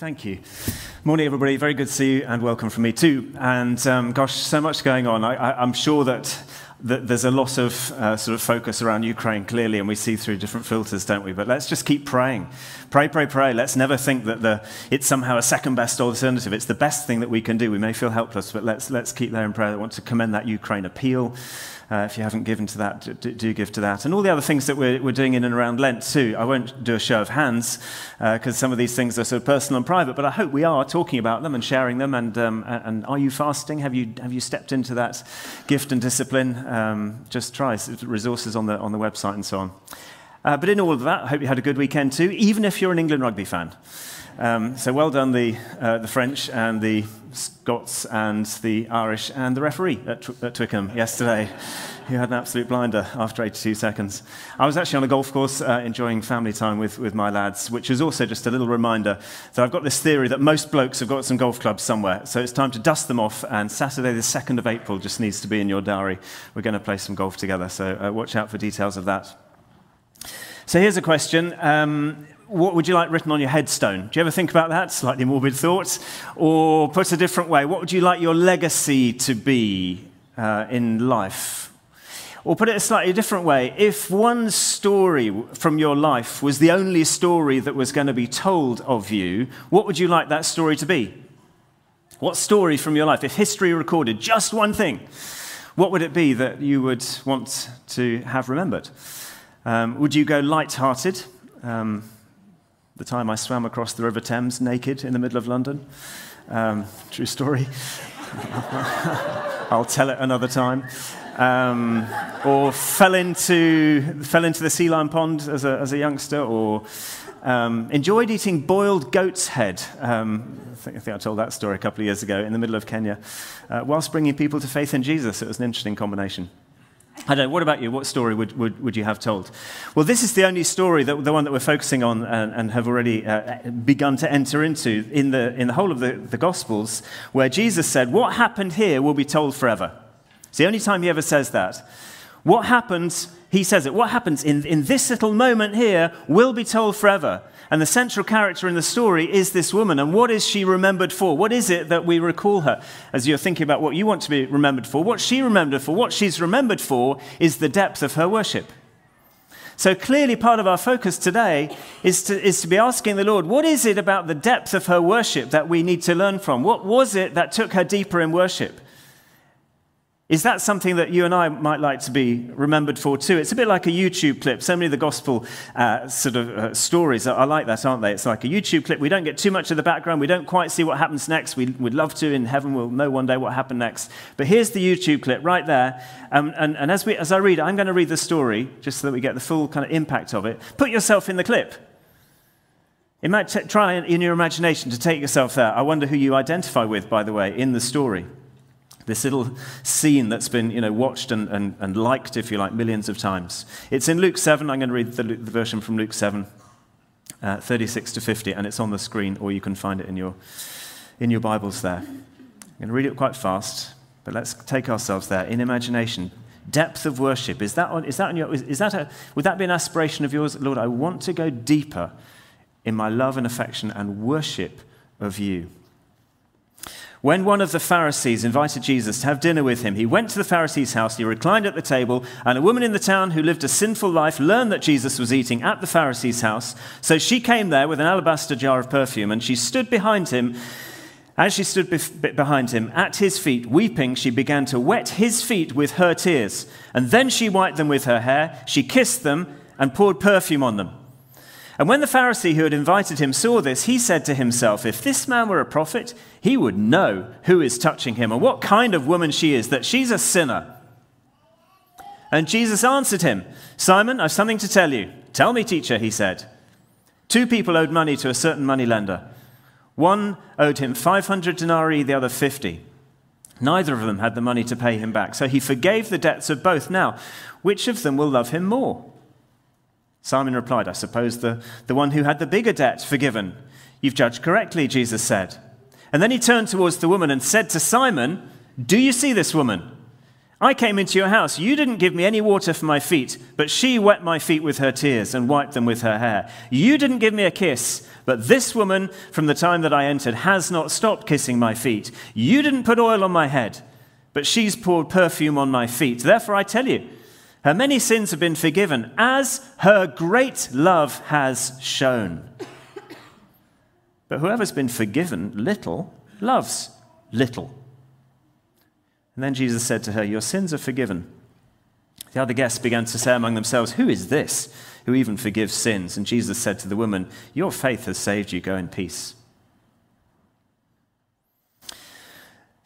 Thank you. Morning, everybody. Very good to see you, and welcome from me too. And um, gosh, so much going on. I, am sure that, that, there's a lot of uh, sort of focus around Ukraine, clearly, and we see through different filters, don't we? But let's just keep praying. Pray, pray, pray. Let's never think that the, it's somehow a second best alternative. It's the best thing that we can do. We may feel helpless, but let's, let's keep there in prayer. I want to commend that Ukraine appeal. Uh, if you haven't given to that, do, do, give to that. And all the other things that we're, we're, doing in and around Lent, too. I won't do a show of hands because uh, some of these things are sort of personal and private, but I hope we are talking about them and sharing them. And, um, and are you fasting? Have you, have you stepped into that gift and discipline? Um, just try. Resources on the, on the website and so on. Uh, but in all of that, I hope you had a good weekend, too, even if you're an England rugby fan. Um, so well done, the, uh, the French and the Scots and the Irish and the referee at, Tw- at Twickenham yesterday, who had an absolute blinder after 82 seconds. I was actually on a golf course uh, enjoying family time with, with my lads, which is also just a little reminder. So I've got this theory that most blokes have got some golf clubs somewhere. So it's time to dust them off, and Saturday, the 2nd of April, just needs to be in your diary. We're going to play some golf together, so uh, watch out for details of that. So here's a question. Um, what would you like written on your headstone? Do you ever think about that? Slightly morbid thoughts. Or put a different way, what would you like your legacy to be uh, in life? Or put it a slightly different way, if one story from your life was the only story that was going to be told of you, what would you like that story to be? What story from your life, if history recorded just one thing, what would it be that you would want to have remembered? Um, would you go light-hearted? Um, the time I swam across the River Thames naked in the middle of London. Um, true story. I'll tell it another time. Um, or fell into, fell into the sea lion pond as a, as a youngster, or um, enjoyed eating boiled goat's head. Um, I, think, I, think, I told that story a couple of years ago in the middle of Kenya, uh, whilst bringing people to faith in Jesus. It was an interesting combination. I don't know, what about you? What story would, would, would you have told? Well, this is the only story, that, the one that we're focusing on and, and have already uh, begun to enter into in the, in the whole of the, the Gospels, where Jesus said, What happened here will be told forever. It's the only time he ever says that. What happens, he says it, what happens in, in this little moment here will be told forever. And the central character in the story is this woman. And what is she remembered for? What is it that we recall her? As you're thinking about what you want to be remembered for, what she remembered for, what she's remembered for is the depth of her worship. So clearly, part of our focus today is to, is to be asking the Lord, what is it about the depth of her worship that we need to learn from? What was it that took her deeper in worship? Is that something that you and I might like to be remembered for too? It's a bit like a YouTube clip. So many of the gospel uh, sort of uh, stories are, are, like that, aren't they? It's like a YouTube clip. We don't get too much of the background. We don't quite see what happens next. We, would love to in heaven. We'll know one day what happened next. But here's the YouTube clip right there. Um, and, and as, we, as I read I'm going to read the story just so that we get the full kind of impact of it. Put yourself in the clip. T- try in your imagination to take yourself there. I wonder who you identify with, by the way, in the story. This little scene that's been you know, watched and, and, and liked, if you like, millions of times. It's in Luke 7. I'm going to read the, the version from Luke 7, uh, 36 to 50, and it's on the screen, or you can find it in your, in your Bibles there. I'm going to read it quite fast, but let's take ourselves there in imagination. Depth of worship. Is that, on, is that, on your, is, is that a, would that be an aspiration of yours? Lord, I want to go deeper in my love and affection and worship of you. When one of the Pharisees invited Jesus to have dinner with him, he went to the Pharisee's house, he reclined at the table, and a woman in the town who lived a sinful life learned that Jesus was eating at the Pharisee's house. So she came there with an alabaster jar of perfume, and she stood behind him. As she stood behind him at his feet, weeping, she began to wet his feet with her tears. And then she wiped them with her hair, she kissed them, and poured perfume on them. And when the Pharisee who had invited him saw this, he said to himself, If this man were a prophet, he would know who is touching him and what kind of woman she is, that she's a sinner. And Jesus answered him, Simon, I've something to tell you. Tell me, teacher, he said. Two people owed money to a certain moneylender. One owed him 500 denarii, the other 50. Neither of them had the money to pay him back, so he forgave the debts of both. Now, which of them will love him more? Simon replied, I suppose the, the one who had the bigger debt forgiven. You've judged correctly, Jesus said. And then he turned towards the woman and said to Simon, Do you see this woman? I came into your house. You didn't give me any water for my feet, but she wet my feet with her tears and wiped them with her hair. You didn't give me a kiss, but this woman, from the time that I entered, has not stopped kissing my feet. You didn't put oil on my head, but she's poured perfume on my feet. Therefore, I tell you, her many sins have been forgiven, as her great love has shown. But whoever's been forgiven little loves little. And then Jesus said to her, Your sins are forgiven. The other guests began to say among themselves, Who is this who even forgives sins? And Jesus said to the woman, Your faith has saved you. Go in peace.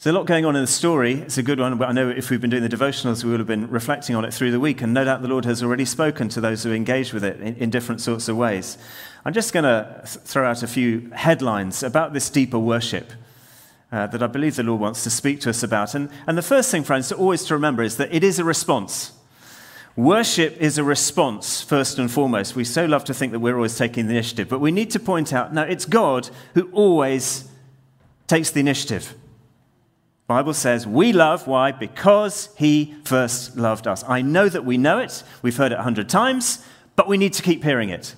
There's a lot going on in the story. It's a good one, but I know if we've been doing the devotionals, we will have been reflecting on it through the week. And no doubt the Lord has already spoken to those who engage with it in, in different sorts of ways. I'm just going to throw out a few headlines about this deeper worship uh, that I believe the Lord wants to speak to us about. And, and the first thing, friends, to always to remember is that it is a response. Worship is a response, first and foremost. We so love to think that we're always taking the initiative, but we need to point out no, it's God who always takes the initiative. Bible says we love why because he first loved us. I know that we know it. We've heard it a hundred times, but we need to keep hearing it.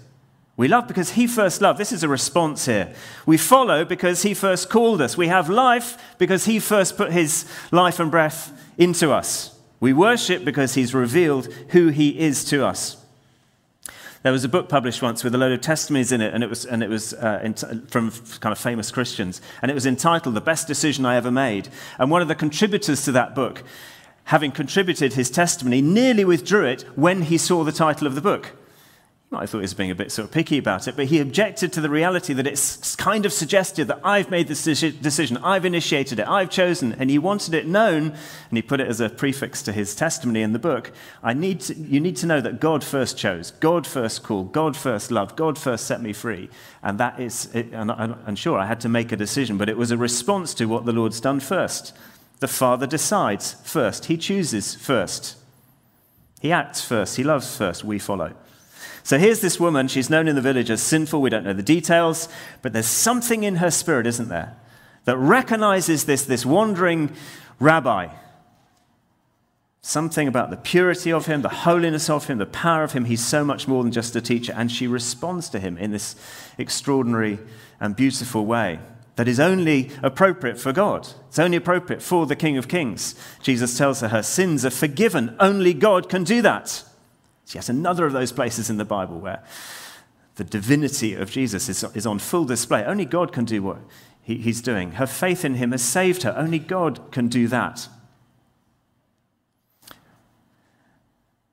We love because He first loved. This is a response here. We follow because He first called us. We have life because He first put His life and breath into us. We worship because He's revealed who He is to us. There was a book published once with a load of testimonies in it, and it was, and it was uh, from kind of famous Christians, and it was entitled The Best Decision I Ever Made. And one of the contributors to that book, having contributed his testimony, nearly withdrew it when he saw the title of the book. I thought he was being a bit sort of picky about it, but he objected to the reality that it's kind of suggested that I've made this decision, I've initiated it, I've chosen, and he wanted it known, and he put it as a prefix to his testimony in the book. I need to, you need to know that God first chose, God first called, God first loved, God first set me free, and that is, and, and sure, I had to make a decision, but it was a response to what the Lord's done first. The Father decides first, He chooses first, He acts first, He loves first, we follow. So here's this woman. She's known in the village as sinful. We don't know the details, but there's something in her spirit, isn't there, that recognizes this, this wandering rabbi. Something about the purity of him, the holiness of him, the power of him. He's so much more than just a teacher. And she responds to him in this extraordinary and beautiful way that is only appropriate for God. It's only appropriate for the King of Kings. Jesus tells her her sins are forgiven. Only God can do that. It's yet another of those places in the Bible where the divinity of Jesus is, is on full display. Only God can do what he, he's doing. Her faith in him has saved her. Only God can do that.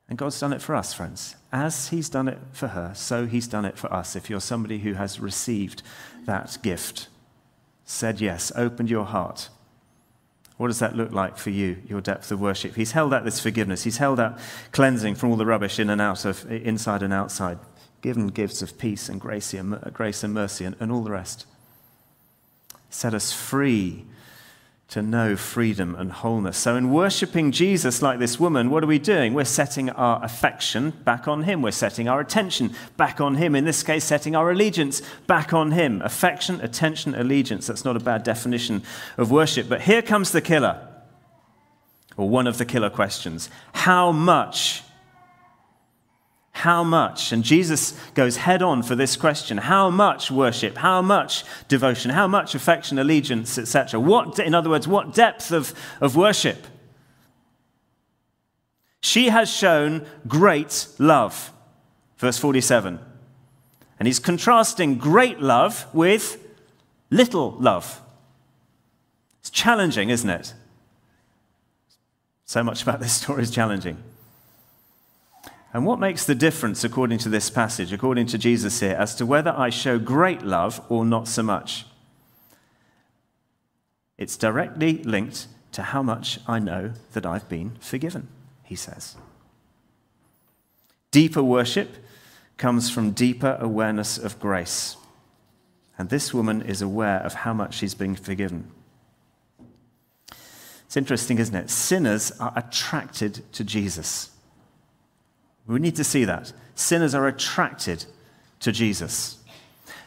And God's done it for us, friends. As He's done it for her, so He's done it for us. If you're somebody who has received that gift, said yes, opened your heart, what does that look like for you, your depth of worship? He's held out this forgiveness. He's held out cleansing from all the rubbish in and out of inside and outside, given gifts of peace and grace and, mercy and, and all the rest. Set us free to know freedom and wholeness. So, in worshiping Jesus like this woman, what are we doing? We're setting our affection back on Him. We're setting our attention back on Him. In this case, setting our allegiance back on Him. Affection, attention, allegiance. That's not a bad definition of worship. But here comes the killer, or one of the killer questions How much how much? And Jesus goes head on for this question. How much worship? How much devotion? How much affection, allegiance, etc.? What, in other words, what depth of, of worship? She has shown great love. Verse 47. And he's contrasting great love with little love. It's challenging, isn't it? So much about this story is challenging. And what makes the difference, according to this passage, according to Jesus here, as to whether I show great love or not so much? It's directly linked to how much I know that I've been forgiven, he says. Deeper worship comes from deeper awareness of grace. And this woman is aware of how much she's been forgiven. It's interesting, isn't it? Sinners are attracted to Jesus. We need to see that. Sinners are attracted to Jesus.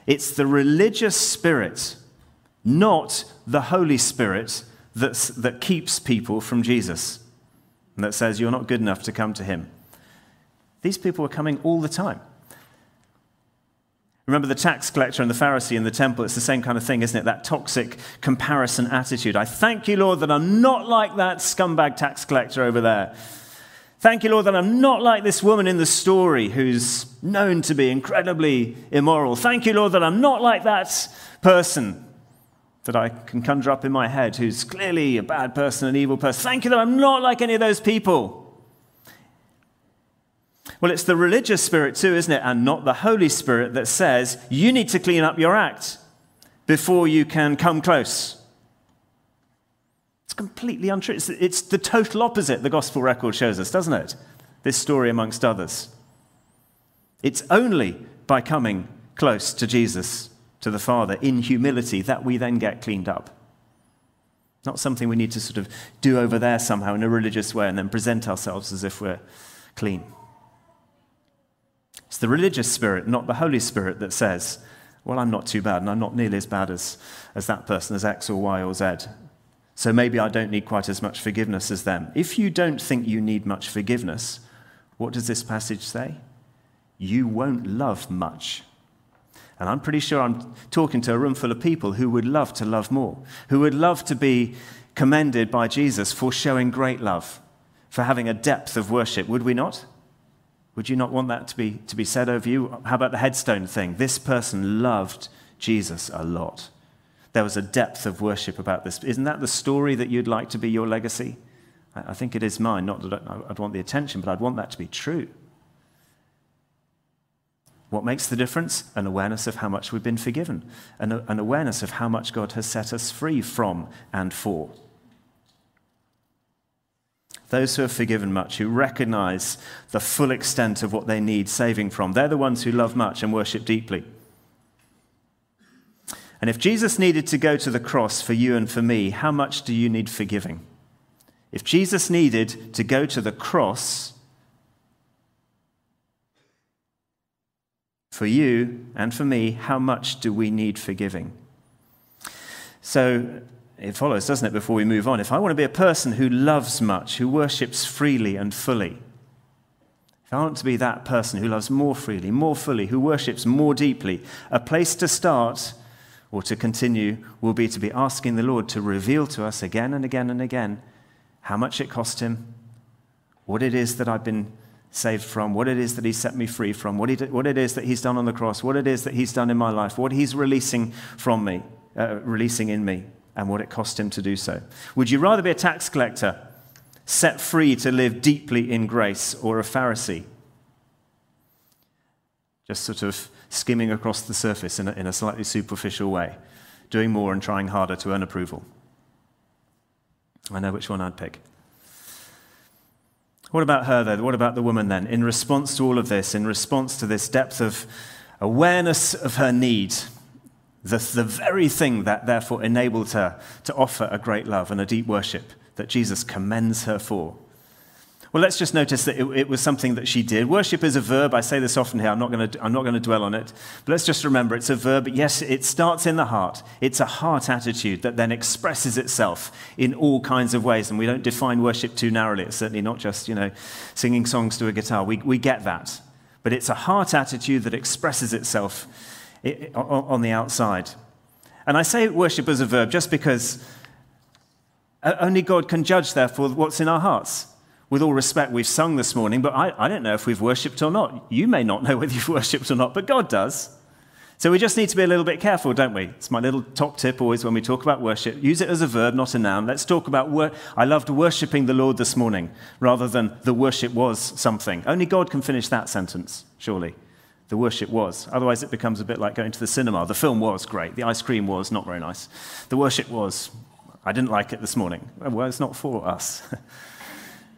It's the religious spirit, not the Holy Spirit, that's, that keeps people from Jesus. and that says you're not good enough to come to Him. These people were coming all the time. Remember the tax collector and the Pharisee in the temple? It's the same kind of thing, isn't it? That toxic comparison attitude. I thank you, Lord, that I'm not like that scumbag tax collector over there. Thank you, Lord, that I'm not like this woman in the story who's known to be incredibly immoral. Thank you, Lord, that I'm not like that person that I can conjure up in my head who's clearly a bad person, an evil person. Thank you that I'm not like any of those people. Well, it's the religious spirit too, isn't it? And not the Holy Spirit that says you need to clean up your act before you can come close. Completely untrue. It's, it's the total opposite, the gospel record shows us, doesn't it? This story, amongst others. It's only by coming close to Jesus, to the Father, in humility, that we then get cleaned up. Not something we need to sort of do over there somehow in a religious way and then present ourselves as if we're clean. It's the religious spirit, not the Holy Spirit, that says, Well, I'm not too bad, and I'm not nearly as bad as, as that person, as X or Y or Z. So maybe I don't need quite as much forgiveness as them. If you don't think you need much forgiveness, what does this passage say? You won't love much. And I'm pretty sure I'm talking to a room full of people who would love to love more, who would love to be commended by Jesus for showing great love, for having a depth of worship. Would we not? Would you not want that to be, to be said over you? How about the headstone thing? This person loved Jesus a lot. There was a depth of worship about this. Isn't that the story that you'd like to be your legacy? I think it is mine. Not that I'd want the attention, but I'd want that to be true. What makes the difference? An awareness of how much we've been forgiven, an, an awareness of how much God has set us free from and for. Those who have forgiven much, who recognize the full extent of what they need saving from, they're the ones who love much and worship deeply. And if Jesus needed to go to the cross for you and for me, how much do you need forgiving? If Jesus needed to go to the cross for you and for me, how much do we need forgiving? So it follows, doesn't it, before we move on? If I want to be a person who loves much, who worships freely and fully, if I want to be that person who loves more freely, more fully, who worships more deeply, a place to start or to continue will be to be asking the Lord to reveal to us again and again and again how much it cost him, what it is that I've been saved from, what it is that he set me free from, what, he, what it is that he's done on the cross, what it is that he's done in my life, what he's releasing from me, uh, releasing in me, and what it cost him to do so. Would you rather be a tax collector set free to live deeply in grace or a Pharisee? Just sort of skimming across the surface in a, in a slightly superficial way, doing more and trying harder to earn approval. I know which one I'd pick. What about her, though? What about the woman then? In response to all of this, in response to this depth of awareness of her need, the, the very thing that therefore enabled her to offer a great love and a deep worship that Jesus commends her for, well, let's just notice that it, it, was something that she did. Worship is a verb. I say this often here. I'm not, going to, I'm not going to dwell on it. But let's just remember it's a verb. But Yes, it starts in the heart. It's a heart attitude that then expresses itself in all kinds of ways. And we don't define worship too narrowly. It's certainly not just, you know, singing songs to a guitar. We, we get that. But it's a heart attitude that expresses itself on the outside. And I say worship as a verb just because only God can judge, therefore, what's in our hearts with all respect, we've sung this morning, but I, I don't know if we've worshipped or not. You may not know whether you've worshipped or not, but God does. So we just need to be a little bit careful, don't we? It's my little top tip always when we talk about worship. Use it as a verb, not a noun. Let's talk about wor- I loved worshipping the Lord this morning rather than the worship was something. Only God can finish that sentence, surely. The worship was. Otherwise, it becomes a bit like going to the cinema. The film was great. The ice cream was not very nice. The worship was. I didn't like it this morning. Well, it's not for us.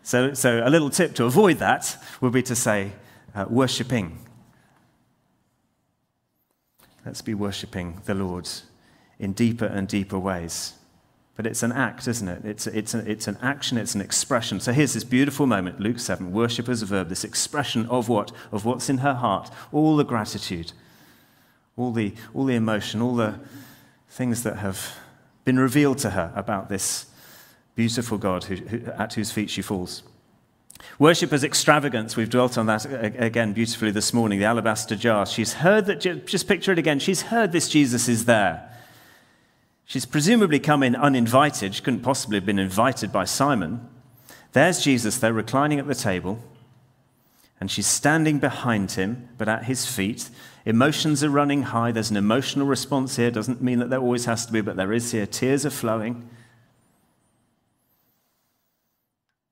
So, so a little tip to avoid that would be to say, uh, worshipping. Let's be worshipping the Lord in deeper and deeper ways. But it's an act, isn't it? It's, it's, a, it's an action, it's an expression. So here's this beautiful moment, Luke 7, worship as a verb, this expression of what? Of what's in her heart, all the gratitude, all the, all the emotion, all the things that have been revealed to her about this beautiful God who, who, at whose feet she falls. Worship as extravagance, we've dwelt on that again beautifully this morning, the alabaster jar. She's heard that, just picture it again, she's heard this Jesus is there. She's presumably come in uninvited. She couldn't possibly have been invited by Simon. There's Jesus, there, reclining at the table, and she's standing behind him, but at his feet. Emotions are running high. There's an emotional response here. Doesn't mean that there always has to be, but there is here. Tears are flowing.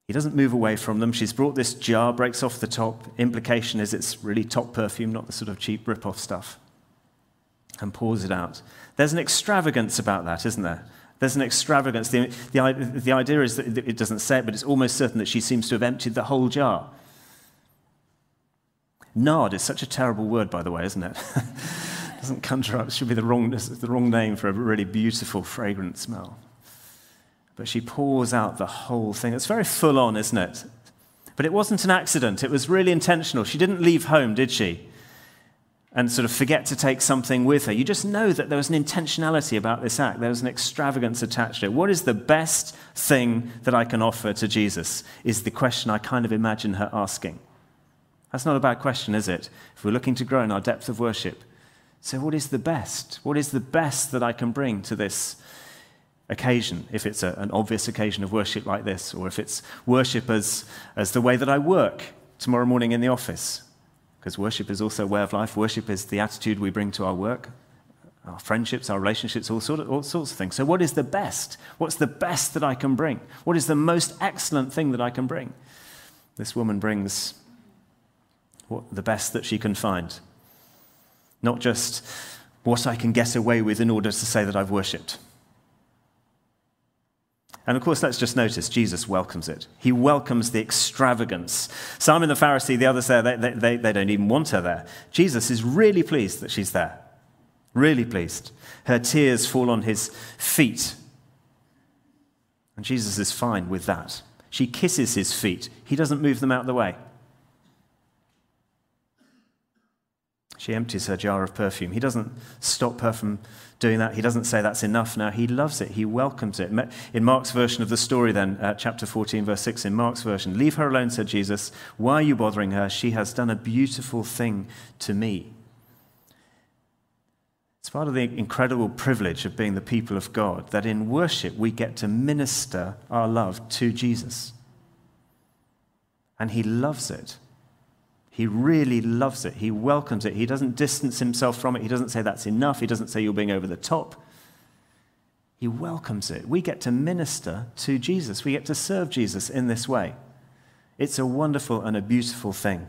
He doesn't move away from them. She's brought this jar, breaks off the top. Implication is it's really top perfume, not the sort of cheap rip off stuff, and pours it out. There's an extravagance about that, isn't there? There's an extravagance. The, the, the idea is that it doesn't say it, but it's almost certain that she seems to have emptied the whole jar. Nard is such a terrible word, by the way, isn't it? doesn't conjure up, should be the wrong, the wrong name for a really beautiful, fragrant smell. But she pours out the whole thing. It's very full on, isn't it? But it wasn't an accident. It was really intentional. She didn't leave home, did she? And sort of forget to take something with her. You just know that there was an intentionality about this act. There was an extravagance attached to it. What is the best thing that I can offer to Jesus? Is the question I kind of imagine her asking. That's not a bad question, is it? If we're looking to grow in our depth of worship. So, what is the best? What is the best that I can bring to this occasion, if it's a, an obvious occasion of worship like this, or if it's worship as, as the way that I work tomorrow morning in the office. Because worship is also a way of life. Worship is the attitude we bring to our work, our friendships, our relationships, all, sort of, all sorts of things. So, what is the best? What's the best that I can bring? What is the most excellent thing that I can bring? This woman brings what, the best that she can find. Not just what I can get away with in order to say that I've worshipped. And of course, let's just notice Jesus welcomes it. He welcomes the extravagance. Simon the Pharisee, the others there, they, they, they don't even want her there. Jesus is really pleased that she's there. Really pleased. Her tears fall on his feet. And Jesus is fine with that. She kisses his feet. He doesn't move them out of the way. She empties her jar of perfume. He doesn't stop her from doing that. He doesn't say that's enough now. He loves it. He welcomes it. In Mark's version of the story, then, uh, chapter 14, verse 6, in Mark's version, Leave her alone, said Jesus. Why are you bothering her? She has done a beautiful thing to me. It's part of the incredible privilege of being the people of God that in worship we get to minister our love to Jesus. And he loves it. He really loves it. He welcomes it. He doesn't distance himself from it. He doesn't say that's enough. He doesn't say you're being over the top. He welcomes it. We get to minister to Jesus. We get to serve Jesus in this way. It's a wonderful and a beautiful thing.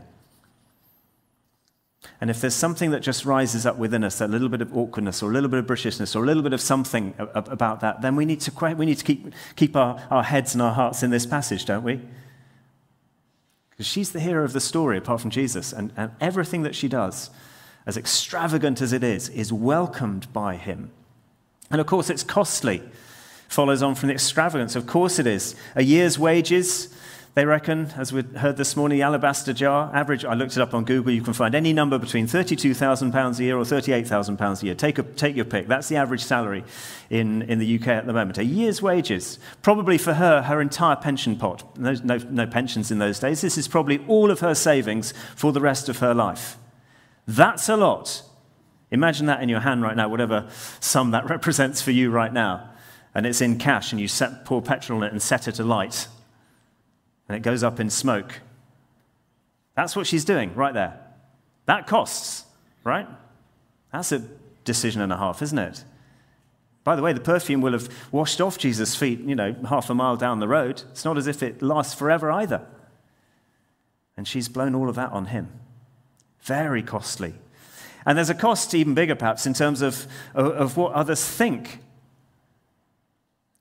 And if there's something that just rises up within us, a little bit of awkwardness or a little bit of Britishness or a little bit of something about that, then we need to, we need to keep, keep our, our heads and our hearts in this passage, don't we? Because she's the hero of the story, apart from Jesus. And, and everything that she does, as extravagant as it is, is welcomed by him. And of course, it's costly. Follows on from the extravagance. Of course, it is. A year's wages they reckon, as we heard this morning, the alabaster jar, average, I looked it up on Google, you can find any number between £32,000 a year or £38,000 a year. Take, a, take your pick. That's the average salary in, in the UK at the moment. A year's wages. Probably for her, her entire pension pot. No, no, no pensions in those days. This is probably all of her savings for the rest of her life. That's a lot. Imagine that in your hand right now, whatever sum that represents for you right now. And it's in cash, and you set, pour petrol in it and set it alight and it goes up in smoke. That's what she's doing right there. That costs, right? That's a decision and a half, isn't it? By the way, the perfume will have washed off Jesus' feet, you know, half a mile down the road. It's not as if it lasts forever either. And she's blown all of that on him. Very costly. And there's a cost even bigger, perhaps, in terms of, of what others think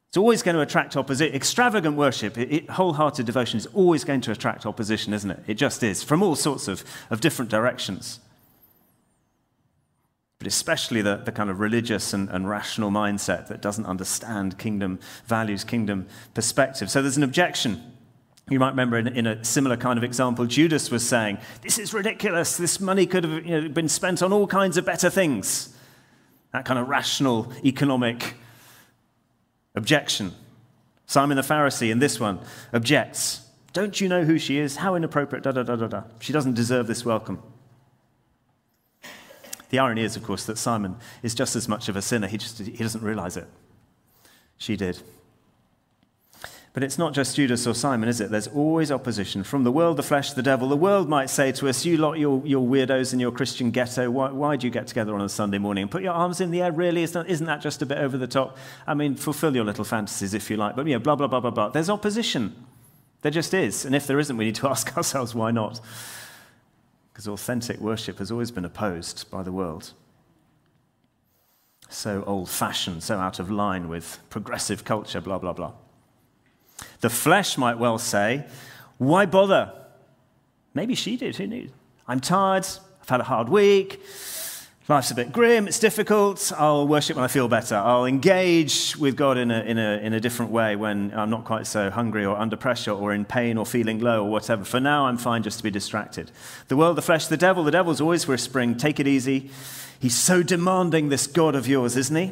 it's always going to attract opposition. Extravagant worship, it, it, wholehearted devotion is always going to attract opposition, isn't it? It just is, from all sorts of, of different directions. But especially the, the kind of religious and, and rational mindset that doesn't understand kingdom values, kingdom perspective. So there's an objection. You might remember in, in, a similar kind of example, Judas was saying, This is ridiculous. This money could have you know, been spent on all kinds of better things. That kind of rational, economic Objection. Simon the Pharisee in this one objects. Don't you know who she is? How inappropriate, da da da da da. She doesn't deserve this welcome. The irony is, of course, that Simon is just as much of a sinner. He, just, he doesn't realize it. She did. But it's not just Judas or Simon, is it? There's always opposition from the world, the flesh, the devil. The world might say to us, You lot, you're, you're weirdos in your Christian ghetto. Why, why do you get together on a Sunday morning and put your arms in the air? Really? Isn't, isn't that just a bit over the top? I mean, fulfill your little fantasies if you like. But, know, blah, blah, blah, blah, blah. There's opposition. There just is. And if there isn't, we need to ask ourselves, why not? Because authentic worship has always been opposed by the world. So old fashioned, so out of line with progressive culture, blah, blah, blah. The flesh might well say, Why bother? Maybe she did, who knew? I'm tired, I've had a hard week, life's a bit grim, it's difficult, I'll worship when I feel better. I'll engage with God in a, in a, in a different way when I'm not quite so hungry or under pressure or in pain or feeling low or whatever. For now, I'm fine just to be distracted. The world, the flesh, the devil, the devil's always whispering, Take it easy. He's so demanding, this God of yours, isn't he?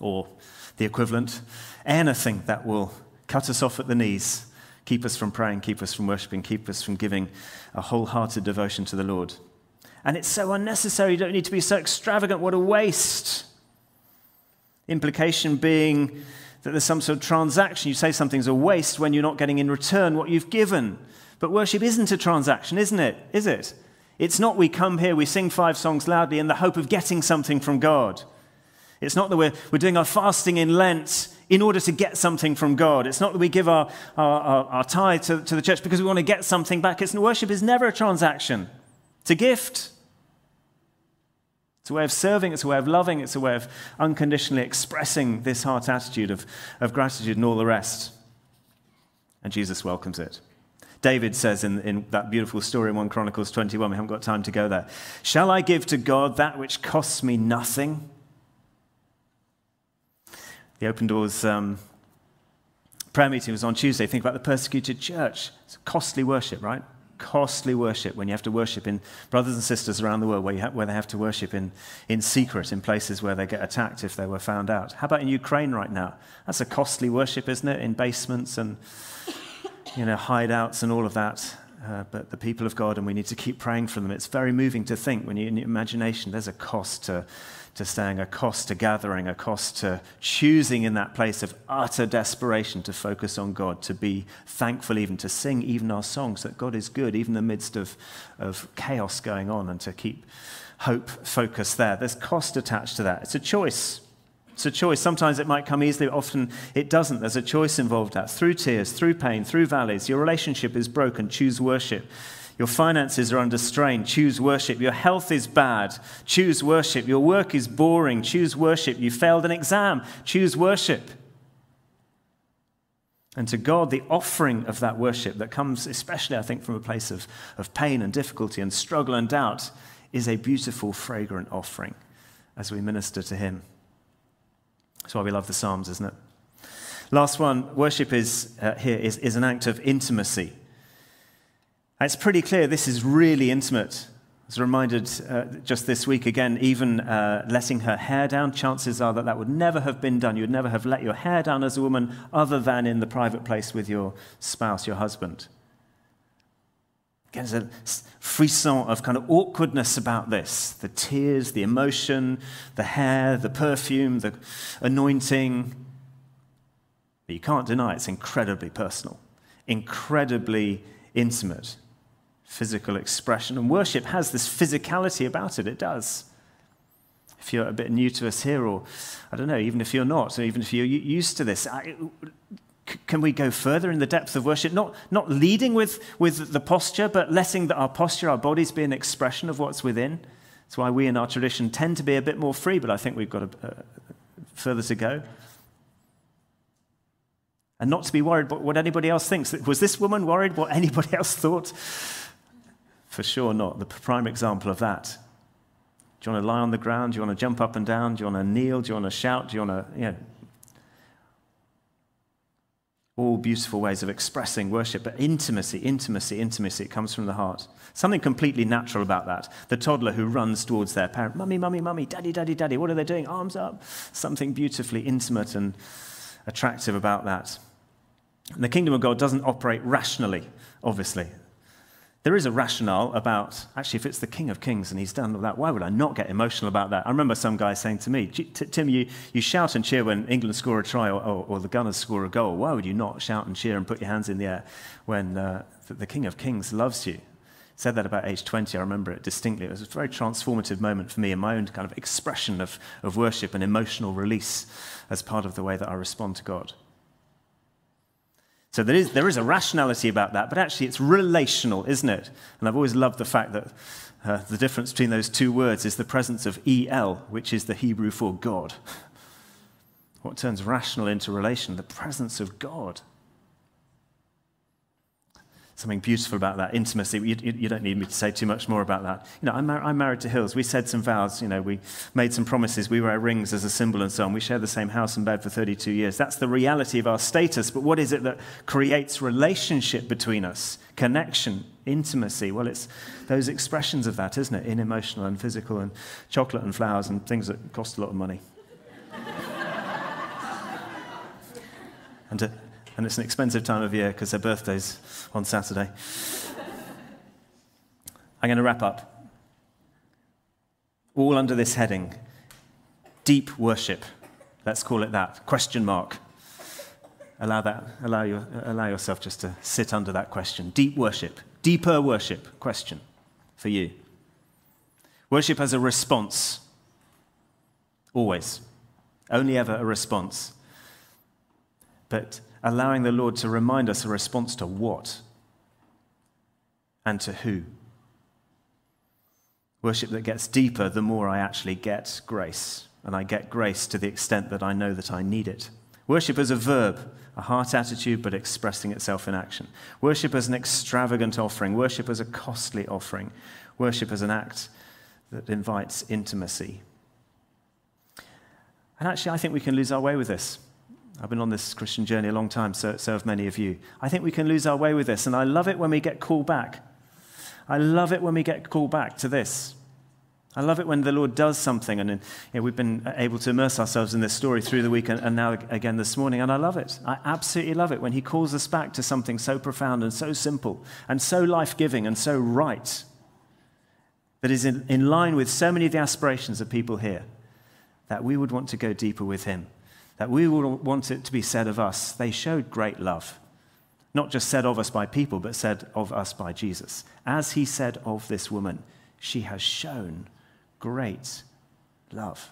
Or the equivalent anything that will cut us off at the knees, keep us from praying, keep us from worshiping, keep us from giving a wholehearted devotion to the Lord. And it's so unnecessary. You don't need to be so extravagant. What a waste. Implication being that there's some sort of transaction. You say something's a waste when you're not getting in return what you've given. But worship isn't a transaction, isn't it? Is it? It's not we come here, we sing five songs loudly in the hope of getting something from God. It's not that we're, we're doing our fasting in Lent in order to get something from God. It's not that we give our, our, our, our tithe to, to the church because we want to get something back. It's, worship is never a transaction, it's a gift. It's a way of serving, it's a way of loving, it's a way of unconditionally expressing this heart attitude of, of gratitude and all the rest. And Jesus welcomes it. David says in, in that beautiful story in 1 Chronicles 21, we haven't got time to go there. Shall I give to God that which costs me nothing? The Open Doors um, prayer meeting was on Tuesday. Think about the persecuted church. It's costly worship, right? Costly worship when you have to worship in brothers and sisters around the world where, have, where they have to worship in, in secret in places where they get attacked if they were found out. How about in Ukraine right now? That's a costly worship, isn't it? In basements and you know, hideouts and all of that. Uh, but the people of God, and we need to keep praying for them. It's very moving to think when you in your imagination, there's a cost to to staying, a cost to gathering, a cost to choosing in that place of utter desperation to focus on God, to be thankful, even to sing even our songs that God is good, even in the midst of, of chaos going on, and to keep hope focused there. There's cost attached to that. It's a choice. It's a choice. Sometimes it might come easily, often it doesn't. There's a choice involved that. Through tears, through pain, through valleys, your relationship is broken. Choose worship. Your finances are under strain. Choose worship. Your health is bad. Choose worship. Your work is boring. Choose worship. You failed an exam. Choose worship. And to God, the offering of that worship that comes, especially, I think, from a place of, of pain and difficulty and struggle and doubt, is a beautiful, fragrant offering as we minister to Him. That's why we love the Psalms, isn't it? Last one worship is, uh, here is, is an act of intimacy. It's pretty clear this is really intimate. I was reminded uh, just this week again, even uh, letting her hair down, chances are that that would never have been done. You would never have let your hair down as a woman other than in the private place with your spouse, your husband. Again, there's a frisson of kind of awkwardness about this the tears, the emotion, the hair, the perfume, the anointing. But you can't deny it's incredibly personal, incredibly intimate physical expression. And worship has this physicality about it, it does. If you're a bit new to us here, or I don't know, even if you're not, or even if you're used to this, I, can we go further in the depth of worship? Not, not leading with, with the posture, but letting the, our posture, our bodies be an expression of what's within. That's why we in our tradition tend to be a bit more free, but I think we've got a, further to go. And not to be worried about what anybody else thinks. Was this woman worried what anybody else thought? For sure not. The prime example of that. Do you want to lie on the ground? Do you want to jump up and down? Do you want to kneel? Do you want to shout? Do you want to, you know, all beautiful ways of expressing worship, but intimacy, intimacy, intimacy, it comes from the heart. Something completely natural about that. The toddler who runs towards their parent, mummy, mummy, mummy, daddy, daddy, daddy, what are they doing? Arms up. Something beautifully intimate and attractive about that. And the kingdom of God doesn't operate rationally, obviously. There is a rationale about, actually, if it's the King of Kings and he's done all that, why would I not get emotional about that? I remember some guy saying to me, Tim, you, you shout and cheer when England score a try or, or, or, the Gunners score a goal. Why would you not shout and cheer and put your hands in the air when uh, the, the King of Kings loves you? said that about age 20. I remember it distinctly. It was a very transformative moment for me in my own kind of expression of, of worship and emotional release as part of the way that I respond to God. So there is, there is a rationality about that, but actually it's relational, isn't it? And I've always loved the fact that uh, the difference between those two words is the presence of EL, which is the Hebrew for God. What turns rational into relation? The presence of God something beautiful about that intimacy. You, you, don't need me to say too much more about that. You know, I'm, mar- I'm, married to Hills. We said some vows. You know, we made some promises. We wear rings as a symbol and so on. We share the same house and bed for 32 years. That's the reality of our status. But what is it that creates relationship between us? Connection, intimacy. Well, it's those expressions of that, isn't it? In emotional and physical and chocolate and flowers and things that cost a lot of money. and and it's an expensive time of year because their birthday's on Saturday. I'm going to wrap up. All under this heading deep worship. Let's call it that. Question mark. Allow, that, allow, your, allow yourself just to sit under that question. Deep worship. Deeper worship. Question for you. Worship as a response. Always. Only ever a response. But allowing the Lord to remind us a response to what and to who. Worship that gets deeper the more I actually get grace, and I get grace to the extent that I know that I need it. Worship as a verb, a heart attitude, but expressing itself in action. Worship as an extravagant offering. Worship as a costly offering. Worship as an act that invites intimacy. And actually, I think we can lose our way with this. I've been on this Christian journey a long time, so, so have many of you. I think we can lose our way with this, and I love it when we get called back. I love it when we get called back to this. I love it when the Lord does something, and you know, we've been able to immerse ourselves in this story through the week and, and now again this morning, and I love it. I absolutely love it when He calls us back to something so profound and so simple and so life giving and so right that is in, in line with so many of the aspirations of people here that we would want to go deeper with Him that we will want it to be said of us, they showed great love. Not just said of us by people, but said of us by Jesus. As he said of this woman, she has shown great love.